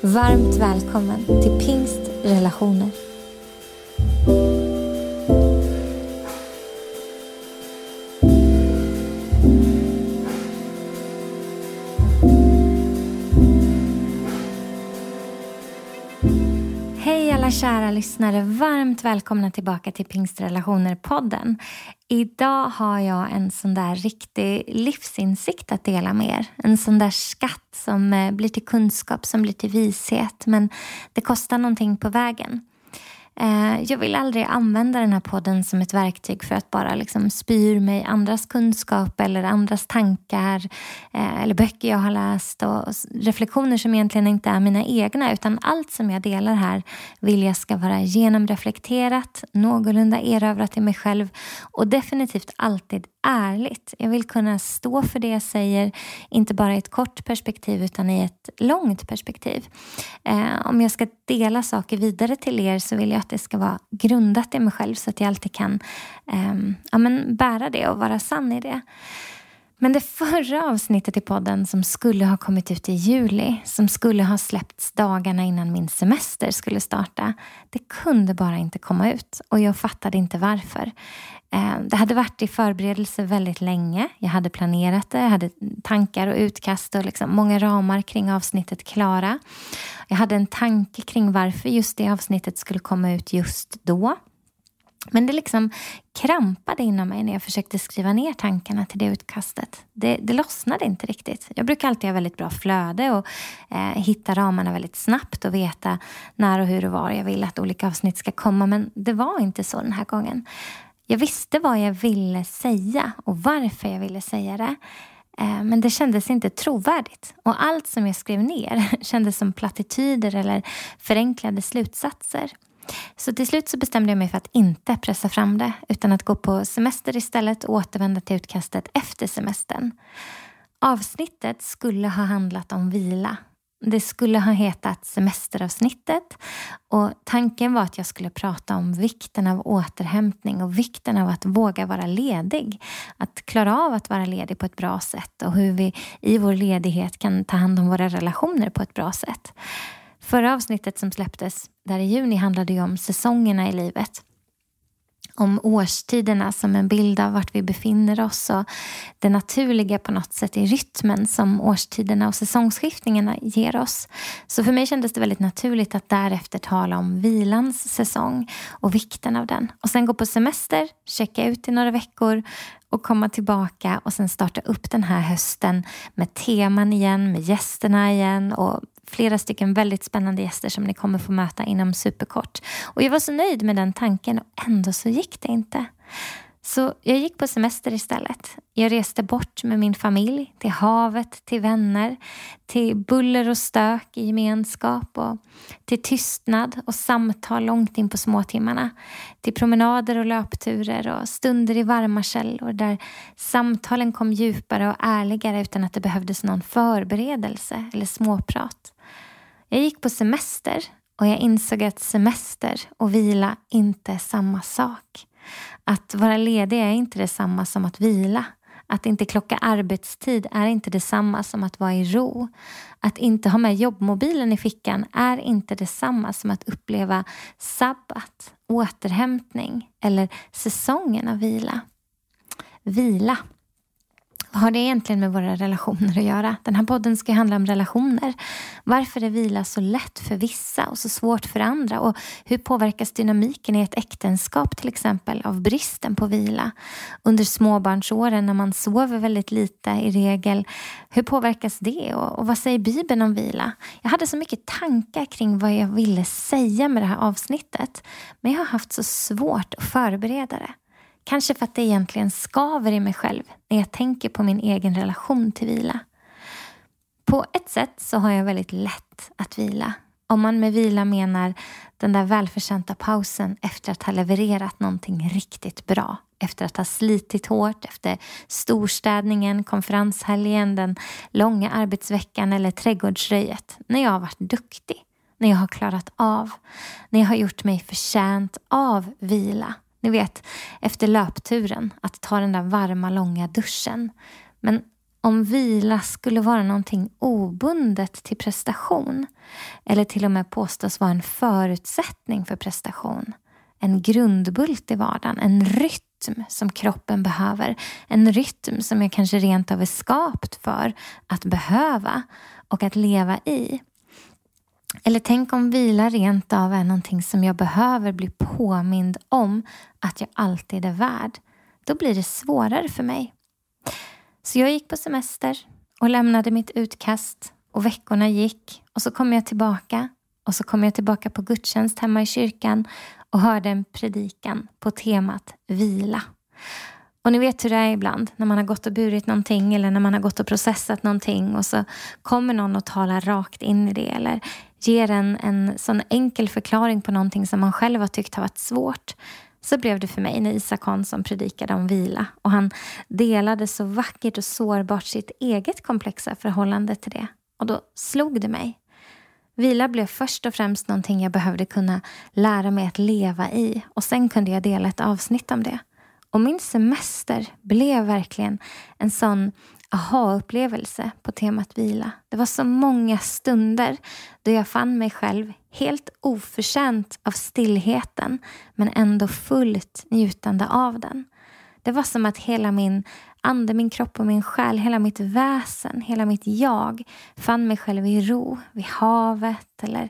Varmt välkommen till Pingst Relationer. Kära lyssnare, varmt välkomna tillbaka till Pingstrelationer-podden. Idag har jag en sån där riktig livsinsikt att dela med er. En sån där skatt som eh, blir till kunskap, som blir till vishet, men det kostar någonting på vägen. Eh, jag vill aldrig använda den här podden som ett verktyg för att bara liksom spyr mig andras kunskap eller andras tankar eh, eller böcker jag har läst och reflektioner som egentligen inte är mina egna utan allt som jag delar här vill jag ska vara genomreflekterat, någorlunda erövrat i mig själv och definitivt alltid ärligt. Jag vill kunna stå för det jag säger, inte bara i ett kort perspektiv utan i ett långt perspektiv. Eh, om jag ska dela saker vidare till er så vill jag att det ska vara grundat i mig själv så att jag alltid kan eh, ja, men bära det och vara sann i det. Men det förra avsnittet i podden som skulle ha kommit ut i juli, som skulle ha släppts dagarna innan min semester skulle starta, det kunde bara inte komma ut och jag fattade inte varför. Ehm, det hade varit i förberedelse väldigt länge. Jag hade planerat det, jag hade tankar och utkast och liksom många ramar kring avsnittet klara. Jag hade en tanke kring varför just det avsnittet skulle komma ut just då. Men det liksom krampade inom mig när jag försökte skriva ner tankarna till det utkastet. Det, det lossnade inte riktigt. Jag brukar alltid ha väldigt bra flöde och eh, hitta ramarna väldigt snabbt och veta när och hur och var jag vill att olika avsnitt ska komma. Men det var inte så den här gången. Jag visste vad jag ville säga och varför jag ville säga det. Eh, men det kändes inte trovärdigt. Och allt som jag skrev ner kändes som plattityder eller förenklade slutsatser. Så till slut så bestämde jag mig för att inte pressa fram det utan att gå på semester istället och återvända till utkastet efter semestern. Avsnittet skulle ha handlat om vila. Det skulle ha hetat semesteravsnittet och tanken var att jag skulle prata om vikten av återhämtning och vikten av att våga vara ledig. Att klara av att vara ledig på ett bra sätt och hur vi i vår ledighet kan ta hand om våra relationer på ett bra sätt. Förra avsnittet som släpptes där i juni handlade ju om säsongerna i livet. Om årstiderna som en bild av vart vi befinner oss och det naturliga på något sätt i rytmen som årstiderna och säsongsskiftningarna ger oss. Så för mig kändes det väldigt naturligt att därefter tala om vilans säsong och vikten av den. Och sen gå på semester, checka ut i några veckor och komma tillbaka och sen starta upp den här hösten med teman igen, med gästerna igen och flera stycken väldigt spännande gäster som ni kommer få möta inom superkort. Och jag var så nöjd med den tanken och ändå så gick det inte. Så jag gick på semester istället. Jag reste bort med min familj till havet, till vänner, till buller och stök i gemenskap och till tystnad och samtal långt in på småtimmarna. Till promenader och löpturer och stunder i varma källor där samtalen kom djupare och ärligare utan att det behövdes någon förberedelse eller småprat. Jag gick på semester och jag insåg att semester och vila inte är samma sak. Att vara ledig är inte detsamma som att vila. Att inte klocka arbetstid är inte detsamma som att vara i ro. Att inte ha med jobbmobilen i fickan är inte detsamma som att uppleva sabbat, återhämtning eller säsongen av vila. Vila har det egentligen med våra relationer att göra? Den här podden ska handla om relationer. Varför är vila så lätt för vissa och så svårt för andra? Och hur påverkas dynamiken i ett äktenskap till exempel av bristen på vila? Under småbarnsåren när man sover väldigt lite i regel, hur påverkas det? Och, och vad säger Bibeln om vila? Jag hade så mycket tankar kring vad jag ville säga med det här avsnittet. Men jag har haft så svårt att förbereda det. Kanske för att det egentligen skaver i mig själv när jag tänker på min egen relation till vila. På ett sätt så har jag väldigt lätt att vila. Om man med vila menar den där välförtjänta pausen efter att ha levererat någonting riktigt bra. Efter att ha slitit hårt, efter storstädningen, konferenshelgen, den långa arbetsveckan eller trädgårdsröjet. När jag har varit duktig, när jag har klarat av, när jag har gjort mig förtjänt av vila. Ni vet, efter löpturen, att ta den där varma, långa duschen. Men om vila skulle vara någonting obundet till prestation eller till och med påstås vara en förutsättning för prestation, en grundbult i vardagen, en rytm som kroppen behöver, en rytm som jag kanske rent av är skapt för att behöva och att leva i. Eller tänk om vila rent av är någonting som jag behöver bli påmind om att jag alltid är värd. Då blir det svårare för mig. Så jag gick på semester och lämnade mitt utkast och veckorna gick och så kom jag tillbaka och så kom jag tillbaka på gudstjänst hemma i kyrkan och hörde en predikan på temat vila. Och ni vet hur det är ibland när man har gått och burit någonting eller när man har gått och processat någonting och så kommer någon och talar rakt in i det eller ger en, en sån enkel förklaring på någonting som man själv har tyckt har varit svårt. Så blev det för mig när Isak Hansson predikade om vila och han delade så vackert och sårbart sitt eget komplexa förhållande till det. Och då slog det mig. Vila blev först och främst någonting jag behövde kunna lära mig att leva i och sen kunde jag dela ett avsnitt om det. Och min semester blev verkligen en sån aha-upplevelse på temat vila. Det var så många stunder då jag fann mig själv helt oförtjänt av stillheten men ändå fullt njutande av den. Det var som att hela min ande, min kropp och min själ, hela mitt väsen, hela mitt jag fann mig själv i ro vid havet eller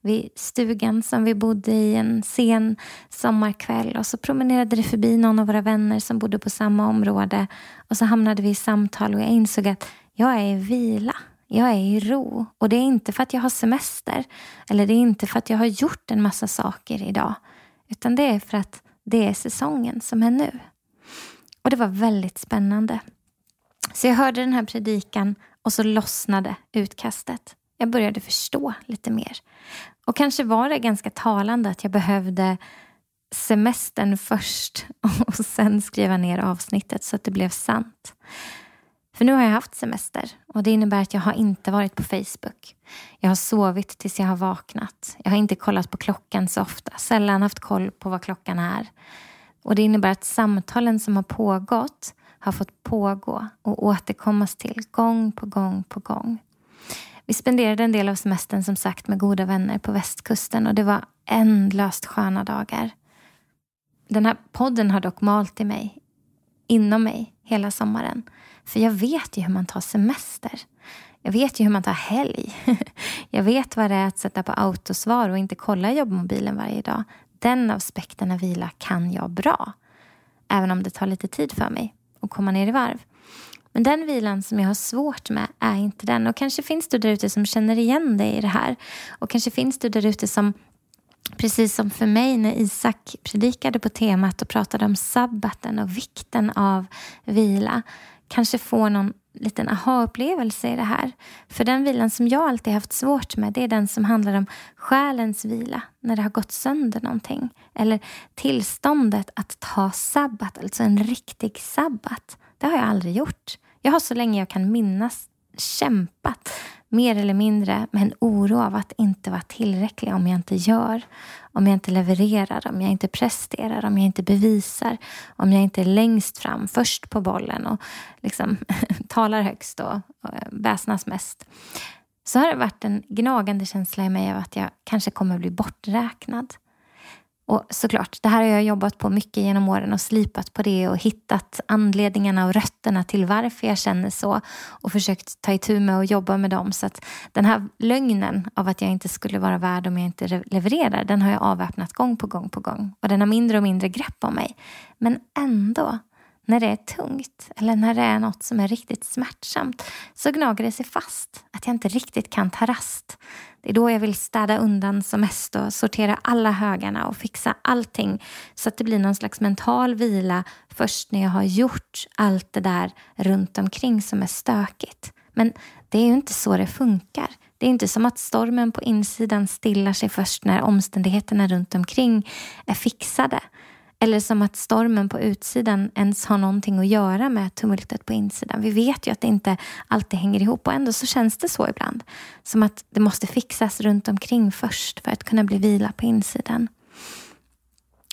vid stugan som vi bodde i en sen sommarkväll och så promenerade det förbi någon av våra vänner som bodde på samma område och så hamnade vi i samtal och jag insåg att jag är i vila. Jag är i ro och det är inte för att jag har semester eller det är inte för att jag har gjort en massa saker idag utan det är för att det är säsongen som är nu. Och det var väldigt spännande. Så jag hörde den här predikan och så lossnade utkastet. Jag började förstå lite mer. Och kanske var det ganska talande att jag behövde semestern först och sen skriva ner avsnittet så att det blev sant. För nu har jag haft semester och det innebär att jag har inte varit på Facebook. Jag har sovit tills jag har vaknat. Jag har inte kollat på klockan så ofta, sällan haft koll på vad klockan är. Och Det innebär att samtalen som har pågått har fått pågå och återkommas till gång på gång på gång. Vi spenderade en del av semestern som sagt med goda vänner på västkusten och det var ändlöst sköna dagar. Den här podden har dock malt i mig, inom mig, hela sommaren. För jag vet ju hur man tar semester. Jag vet ju hur man tar helg. Jag vet vad det är att sätta på autosvar och inte kolla jobbmobilen varje dag. Den aspekten av vila kan jag bra. Även om det tar lite tid för mig att komma ner i varv. Men den vilan som jag har svårt med är inte den. Och kanske finns du där ute som känner igen dig i det här. Och kanske finns du där ute som, precis som för mig när Isak predikade på temat och pratade om sabbaten och vikten av vila, kanske får någon liten aha-upplevelse i det här. För den vilan som jag alltid haft svårt med det är den som handlar om själens vila när det har gått sönder någonting. Eller tillståndet att ta sabbat, alltså en riktig sabbat. Det har jag aldrig gjort. Jag har så länge jag kan minnas kämpat mer eller mindre med en oro av att inte vara tillräcklig om jag inte gör, om jag inte levererar, om jag inte presterar, om jag inte bevisar, om jag inte är längst fram, först på bollen och liksom talar högst och, och eh, väsnas mest. Så har det varit en gnagande känsla i mig av att jag kanske kommer bli borträknad. Och såklart, det här har jag jobbat på mycket genom åren och slipat på det och hittat anledningarna och rötterna till varför jag känner så och försökt ta itu med och jobba med dem. Så att den här lögnen av att jag inte skulle vara värd om jag inte levererar, den har jag avväpnat gång på gång på gång. Och den har mindre och mindre grepp om mig. Men ändå när det är tungt eller när det är något som är riktigt smärtsamt så gnager det sig fast. Att jag inte riktigt kan ta rast. Det är då jag vill städa undan som mest och sortera alla högarna och fixa allting så att det blir någon slags mental vila först när jag har gjort allt det där runt omkring som är stökigt. Men det är ju inte så det funkar. Det är inte som att stormen på insidan stillar sig först när omständigheterna runt omkring är fixade. Eller som att stormen på utsidan ens har någonting att göra med tumultet på insidan. Vi vet ju att det inte alltid hänger ihop och ändå så känns det så ibland. Som att det måste fixas runt omkring först för att kunna bli vila på insidan.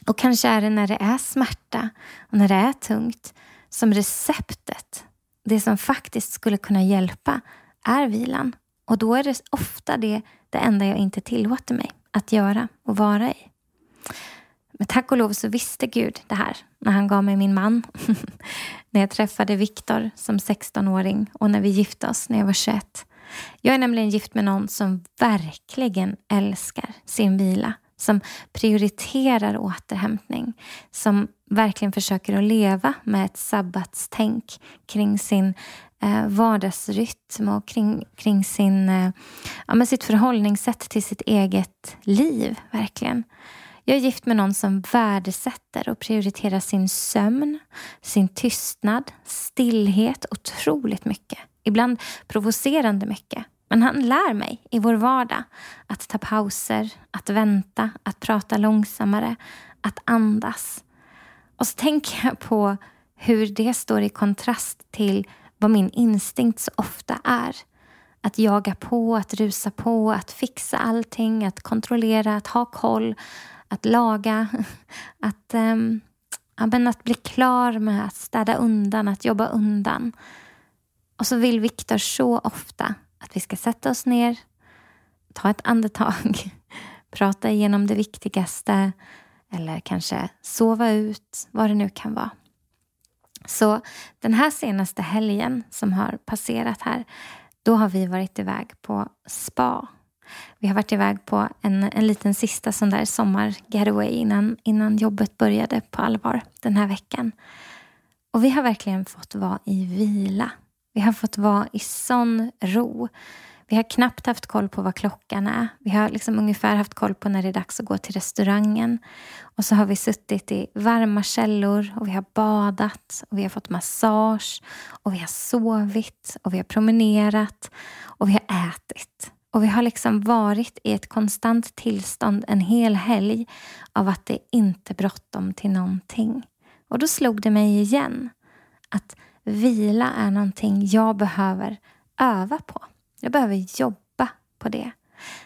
Och kanske är det när det är smärta och när det är tungt som receptet, det som faktiskt skulle kunna hjälpa, är vilan. Och då är det ofta det, det enda jag inte tillåter mig att göra och vara i. Men tack och lov så visste Gud det här när han gav mig min man. när jag träffade Viktor som 16-åring och när vi gifte oss när jag var 21. Jag är nämligen gift med någon som verkligen älskar sin vila. Som prioriterar återhämtning. Som verkligen försöker att leva med ett sabbatstänk kring sin eh, vardagsrytm och kring, kring sin, eh, ja, med sitt förhållningssätt till sitt eget liv. verkligen. Jag är gift med någon som värdesätter och prioriterar sin sömn, sin tystnad, stillhet otroligt mycket. Ibland provocerande mycket. Men han lär mig i vår vardag att ta pauser, att vänta, att prata långsammare, att andas. Och så tänker jag på hur det står i kontrast till vad min instinkt så ofta är. Att jaga på, att rusa på, att fixa allting, att kontrollera, att ha koll, att laga, att, um, ja, men att bli klar med att städa undan, att jobba undan. Och så vill Viktor så ofta att vi ska sätta oss ner, ta ett andetag, prata igenom det viktigaste eller kanske sova ut, vad det nu kan vara. Så den här senaste helgen som har passerat här, då har vi varit iväg på spa vi har varit iväg på en, en liten sista sån där sommar-getaway innan, innan jobbet började på allvar den här veckan. Och vi har verkligen fått vara i vila. Vi har fått vara i sån ro. Vi har knappt haft koll på vad klockan är. Vi har liksom ungefär haft koll på när det är dags att gå till restaurangen. Och så har vi suttit i varma källor och vi har badat och vi har fått massage och vi har sovit och vi har promenerat och vi har ätit. Och vi har liksom varit i ett konstant tillstånd en hel helg av att det inte är bråttom till någonting. Och då slog det mig igen att vila är någonting jag behöver öva på. Jag behöver jobba på det.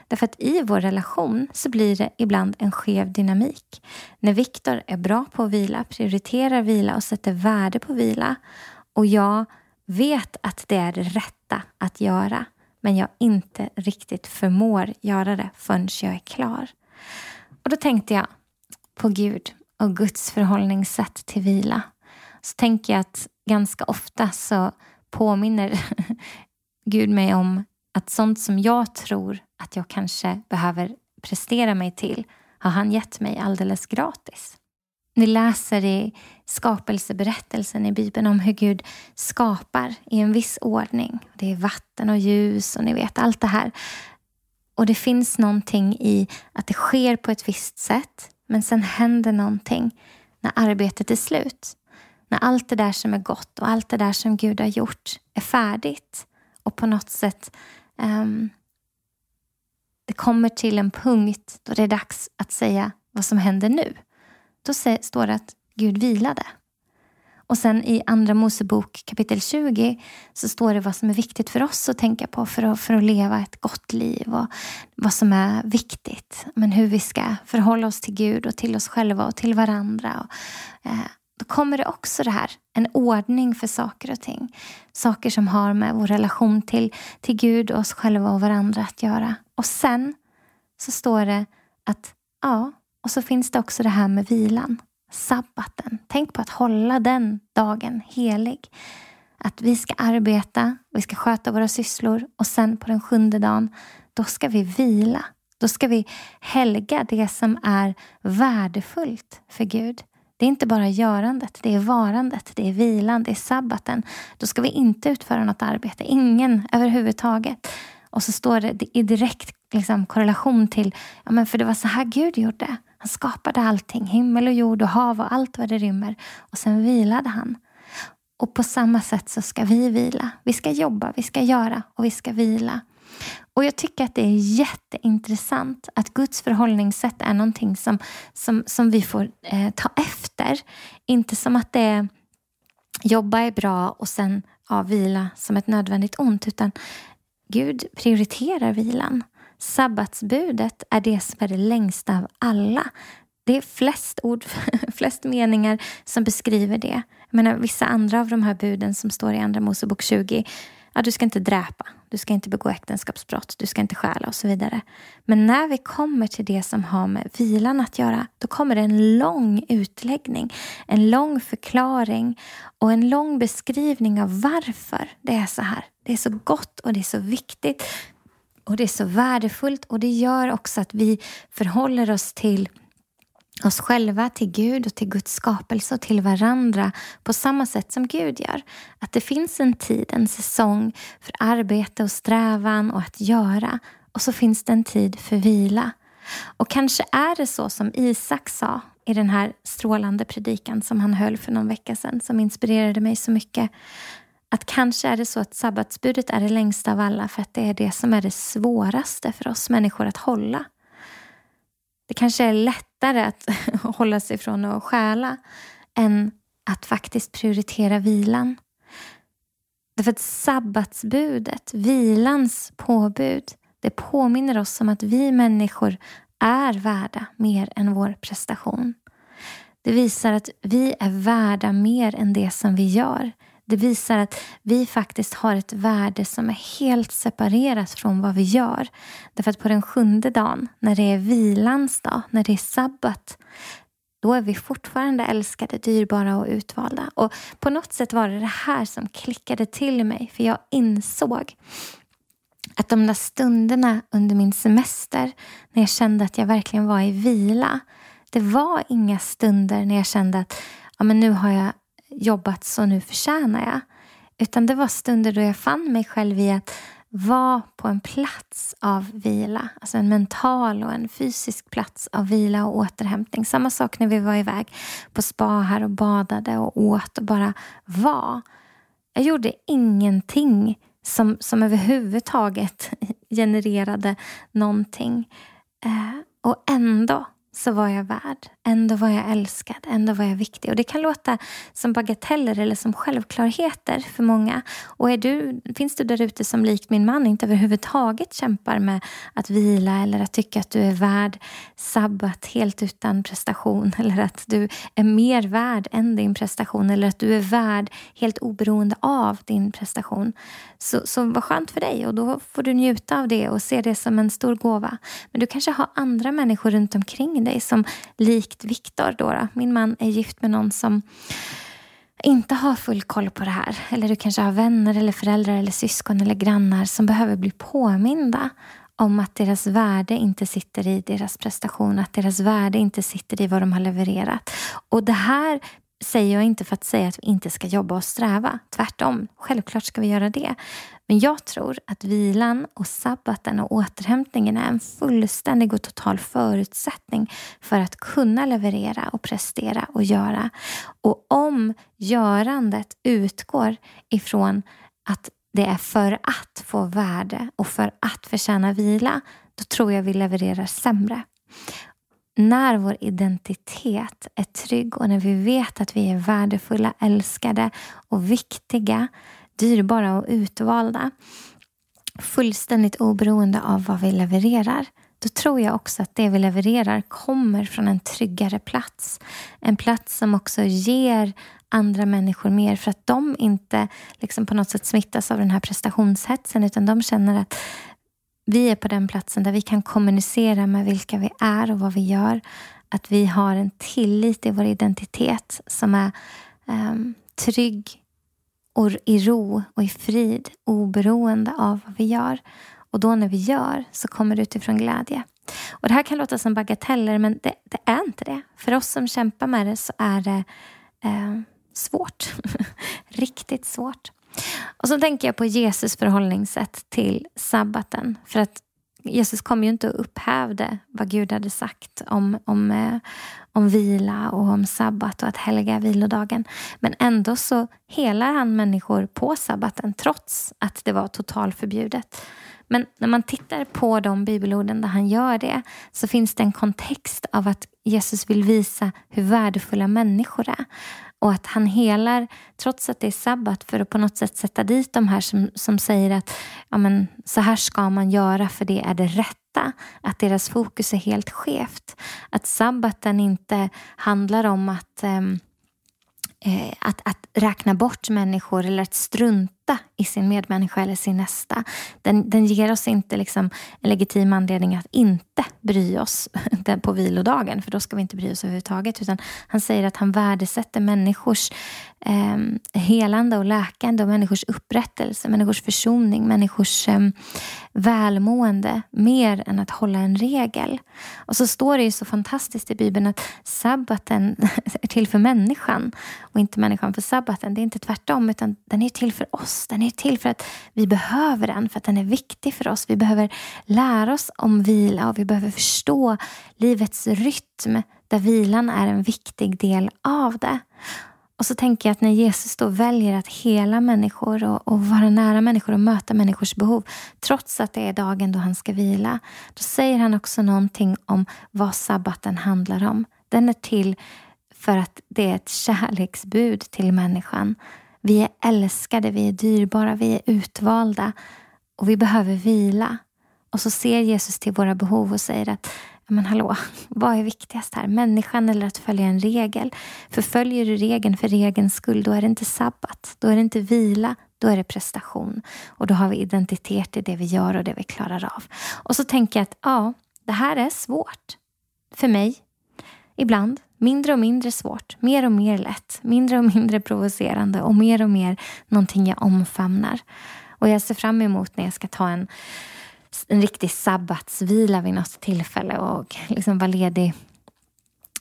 Därför att i vår relation så blir det ibland en skev dynamik. När Viktor är bra på att vila, prioriterar vila och sätter värde på vila och jag vet att det är det rätta att göra men jag inte riktigt förmår göra det förrän jag är klar. Och då tänkte jag på Gud och Guds förhållningssätt till vila. Så tänker jag att ganska ofta så påminner Gud mig om att sånt som jag tror att jag kanske behöver prestera mig till har han gett mig alldeles gratis. Ni läser i skapelseberättelsen i Bibeln om hur Gud skapar i en viss ordning. Det är vatten och ljus och ni vet allt det här. Och det finns någonting i att det sker på ett visst sätt men sen händer någonting när arbetet är slut. När allt det där som är gott och allt det där som Gud har gjort är färdigt och på något sätt um, det kommer till en punkt då det är dags att säga vad som händer nu. Då står det att Gud vilade. Och sen i Andra Mosebok kapitel 20 så står det vad som är viktigt för oss att tänka på för att, för att leva ett gott liv och vad som är viktigt. Men hur vi ska förhålla oss till Gud och till oss själva och till varandra. Och, eh, då kommer det också det här, en ordning för saker och ting. Saker som har med vår relation till, till Gud, och oss själva och varandra att göra. Och sen så står det att ja, och så finns det också det här med vilan, sabbaten. Tänk på att hålla den dagen helig. Att vi ska arbeta, vi ska sköta våra sysslor och sen på den sjunde dagen, då ska vi vila. Då ska vi helga det som är värdefullt för Gud. Det är inte bara görandet, det är varandet, det är vilan, det är sabbaten. Då ska vi inte utföra något arbete, ingen överhuvudtaget. Och så står det i direkt liksom, korrelation till, ja men för det var så här Gud gjorde. Han skapade allting, himmel och jord och hav och allt vad det rymmer. Och sen vilade han. Och på samma sätt så ska vi vila. Vi ska jobba, vi ska göra och vi ska vila. Och jag tycker att det är jätteintressant att Guds förhållningssätt är någonting som, som, som vi får eh, ta efter. Inte som att det är jobba är bra och sen ja, vila som ett nödvändigt ont, utan Gud prioriterar vilan. Sabbatsbudet är det som är det längsta av alla. Det är flest ord, flest meningar som beskriver det. Jag menar, vissa andra av de här buden som står i Andra Mosebok 20 ja, du ska inte dräpa, du ska inte begå äktenskapsbrott, du ska inte stjäla och så vidare. Men när vi kommer till det som har med vilan att göra, då kommer det en lång utläggning, en lång förklaring och en lång beskrivning av varför det är så här. Det är så gott och det är så viktigt och det är så värdefullt och det gör också att vi förhåller oss till oss själva, till Gud och till Guds skapelse och till varandra på samma sätt som Gud gör. Att det finns en tid, en säsong för arbete och strävan och att göra. Och så finns det en tid för vila. Och kanske är det så som Isak sa i den här strålande predikan som han höll för någon vecka sedan som inspirerade mig så mycket. Att kanske är det så att sabbatsbudet är det längsta av alla för att det är det som är det svåraste för oss människor att hålla. Det kanske är lättare att hålla sig från att stjäla än att faktiskt prioritera vilan. Därför att sabbatsbudet, vilans påbud, det påminner oss om att vi människor är värda mer än vår prestation. Det visar att vi är värda mer än det som vi gör. Det visar att vi faktiskt har ett värde som är helt separerat från vad vi gör. Därför att på den sjunde dagen, när det är vilans dag, när det är sabbat, då är vi fortfarande älskade, dyrbara och utvalda. Och på något sätt var det det här som klickade till mig, för jag insåg att de där stunderna under min semester, när jag kände att jag verkligen var i vila, det var inga stunder när jag kände att ja, men nu har jag jobbat så nu förtjänar jag. Utan det var stunder då jag fann mig själv i att vara på en plats av vila. Alltså en mental och en fysisk plats av vila och återhämtning. Samma sak när vi var iväg på spa här och badade och åt och bara var. Jag gjorde ingenting som, som överhuvudtaget genererade någonting. Eh, och ändå så var jag värd. Ändå var jag älskad, ändå var jag viktig. Och Det kan låta som bagateller eller som självklarheter för många. Och är du, finns du där ute som likt min man inte överhuvudtaget kämpar med att vila eller att tycka att du är värd sabbat helt utan prestation eller att du är mer värd än din prestation eller att du är värd helt oberoende av din prestation. Så, så vad skönt för dig och då får du njuta av det och se det som en stor gåva. Men du kanske har andra människor runt omkring dig som likt Viktor, då, då, min man, är gift med någon som inte har full koll på det här. Eller du kanske har vänner, eller föräldrar, eller syskon eller grannar som behöver bli påminda om att deras värde inte sitter i deras prestation, att deras värde inte sitter i vad de har levererat. Och det här säger jag inte för att säga att vi inte ska jobba och sträva. Tvärtom, självklart ska vi göra det. Men jag tror att vilan och sabbaten och återhämtningen är en fullständig och total förutsättning för att kunna leverera och prestera och göra. Och om görandet utgår ifrån att det är för att få värde och för att förtjäna vila, då tror jag vi levererar sämre när vår identitet är trygg och när vi vet att vi är värdefulla, älskade och viktiga, dyrbara och utvalda, fullständigt oberoende av vad vi levererar, då tror jag också att det vi levererar kommer från en tryggare plats. En plats som också ger andra människor mer för att de inte liksom på något sätt smittas av den här prestationshetsen utan de känner att vi är på den platsen där vi kan kommunicera med vilka vi är och vad vi gör. Att vi har en tillit i vår identitet som är um, trygg och i ro och i frid oberoende av vad vi gör. Och då när vi gör så kommer det utifrån glädje. Och Det här kan låta som bagateller men det, det är inte det. För oss som kämpar med det så är det eh, svårt. Riktigt svårt. Och så tänker jag på Jesus förhållningssätt till sabbaten. För att Jesus kom ju inte och upphävde vad Gud hade sagt om, om, eh, om vila och om sabbat och att helga vilodagen. Men ändå så helar han människor på sabbaten trots att det var totalförbjudet. Men när man tittar på de bibelorden där han gör det så finns det en kontext av att Jesus vill visa hur värdefulla människor är. Och att han helar trots att det är sabbat för att på något sätt sätta dit de här som, som säger att ja, men, så här ska man göra för det är det rätta. Att deras fokus är helt skevt. Att sabbaten inte handlar om att ehm, eh, att, att räkna bort människor eller att strunta i sin medmänniska eller sin nästa. Den, den ger oss inte liksom en legitim anledning att inte bry oss på vilodagen, för då ska vi inte bry oss överhuvudtaget. Utan han säger att han värdesätter människors eh, helande och läkande och människors upprättelse, människors försoning, människors eh, välmående mer än att hålla en regel. Och så står det ju så fantastiskt i Bibeln att sabbaten är till för människan och inte människan för sabbaten. Det är inte tvärtom, utan den är till för oss. Den är till för att vi behöver den, för att den är viktig för oss. Vi behöver lära oss om vila och vi behöver förstå livets rytm där vilan är en viktig del av det. Och så tänker jag att när Jesus då väljer att hela människor och, och, vara nära människor och möta människors behov, trots att det är dagen då han ska vila, då säger han också någonting om vad sabbaten handlar om. Den är till för att det är ett kärleksbud till människan. Vi är älskade, vi är dyrbara, vi är utvalda och vi behöver vila. Och så ser Jesus till våra behov och säger att men hallå, vad är viktigast här? Människan eller att följa en regel? För följer du regeln för regelns skull, då är det inte sabbat. Då är det inte vila, då är det prestation. Och då har vi identitet i det vi gör och det vi klarar av. Och så tänker jag att ja, det här är svårt. För mig. Ibland. Mindre och mindre svårt. Mer och mer lätt. Mindre och mindre provocerande och mer och mer någonting jag omfamnar. Och jag ser fram emot när jag ska ta en en riktig sabbatsvila vid något tillfälle och liksom vara ledig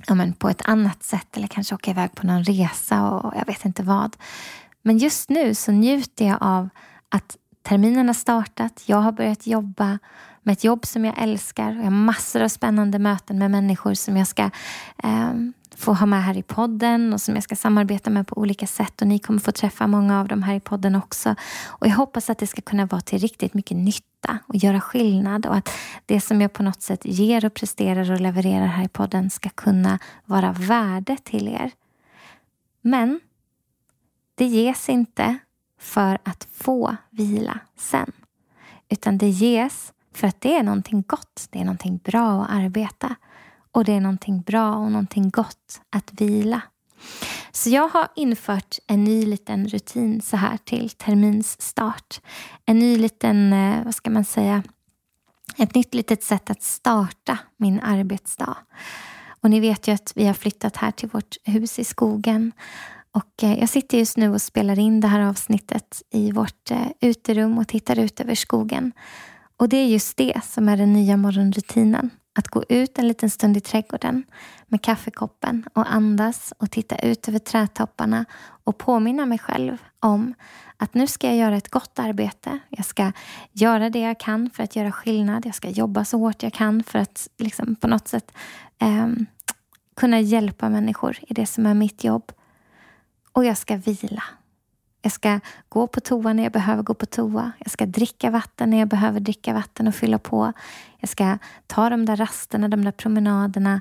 ja, men på ett annat sätt eller kanske åka iväg på någon resa och jag vet inte vad. Men just nu så njuter jag av att terminen har startat, jag har börjat jobba med ett jobb som jag älskar. Jag har massor av spännande möten med människor som jag ska eh, få ha med här i podden och som jag ska samarbeta med på olika sätt. Och Ni kommer få träffa många av dem här i podden också. Och Jag hoppas att det ska kunna vara till riktigt mycket nytta och göra skillnad och att det som jag på något sätt ger och presterar och levererar här i podden ska kunna vara värde till er. Men det ges inte för att få vila sen. Utan det ges för att det är någonting gott, det är någonting bra att arbeta. Och det är någonting bra och någonting gott att vila. Så jag har infört en ny liten rutin så här till terminsstart. En ny liten, eh, vad ska man säga, ett nytt litet sätt att starta min arbetsdag. Och ni vet ju att vi har flyttat här till vårt hus i skogen. Och eh, jag sitter just nu och spelar in det här avsnittet i vårt eh, uterum och tittar ut över skogen. Och det är just det som är den nya morgonrutinen. Att gå ut en liten stund i trädgården med kaffekoppen och andas och titta ut över trädtopparna och påminna mig själv om att nu ska jag göra ett gott arbete. Jag ska göra det jag kan för att göra skillnad. Jag ska jobba så hårt jag kan för att liksom, på något sätt eh, kunna hjälpa människor i det som är mitt jobb. Och jag ska vila. Jag ska gå på toa när jag behöver gå på toa. Jag ska dricka vatten när jag behöver dricka vatten och fylla på. Jag ska ta de där rasterna, de där promenaderna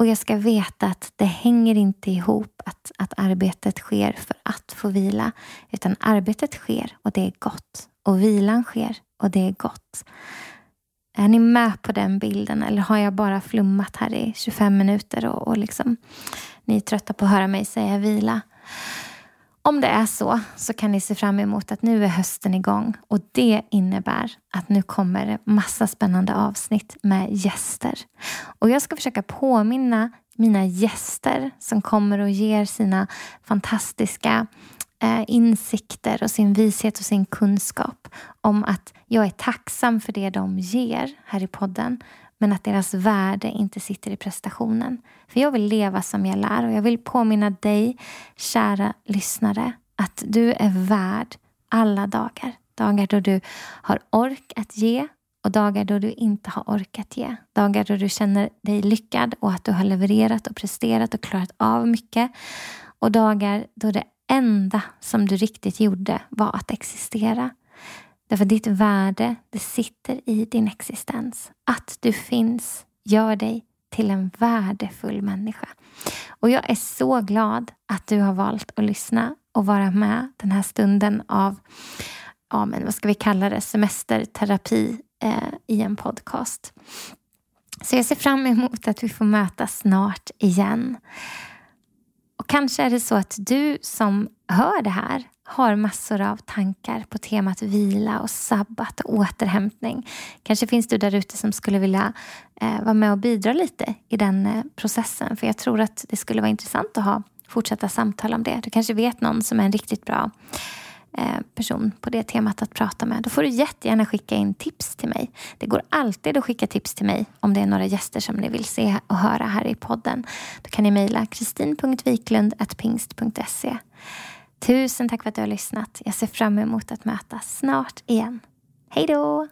och jag ska veta att det hänger inte ihop att, att arbetet sker för att få vila. Utan arbetet sker och det är gott. Och vilan sker och det är gott. Är ni med på den bilden eller har jag bara flummat här i 25 minuter och, och liksom, ni är trötta på att höra mig säga vila? Om det är så, så kan ni se fram emot att nu är hösten igång och det innebär att nu kommer det massa spännande avsnitt med gäster. Och jag ska försöka påminna mina gäster som kommer och ger sina fantastiska eh, insikter och sin vishet och sin kunskap om att jag är tacksam för det de ger här i podden men att deras värde inte sitter i prestationen. För jag vill leva som jag lär och jag vill påminna dig, kära lyssnare, att du är värd alla dagar. Dagar då du har ork att ge och dagar då du inte har orkat ge. Dagar då du känner dig lyckad och att du har levererat och presterat och klarat av mycket. Och dagar då det enda som du riktigt gjorde var att existera. Därför ditt värde, det sitter i din existens. Att du finns gör dig till en värdefull människa. Och jag är så glad att du har valt att lyssna och vara med den här stunden av, ja, men vad ska vi kalla det, semesterterapi eh, i en podcast. Så jag ser fram emot att vi får mötas snart igen. Och kanske är det så att du som hör det här har massor av tankar på temat vila och sabbat och återhämtning. Kanske finns du där ute som skulle vilja eh, vara med och bidra lite i den eh, processen. För jag tror att det skulle vara intressant att ha fortsatta samtal om det. Du kanske vet någon som är en riktigt bra eh, person på det temat att prata med. Då får du jättegärna skicka in tips till mig. Det går alltid att skicka tips till mig om det är några gäster som ni vill se och höra här i podden. Då kan ni mejla kristin.wiklund.pingst.se Tusen tack för att du har lyssnat. Jag ser fram emot att mötas snart igen. Hej då!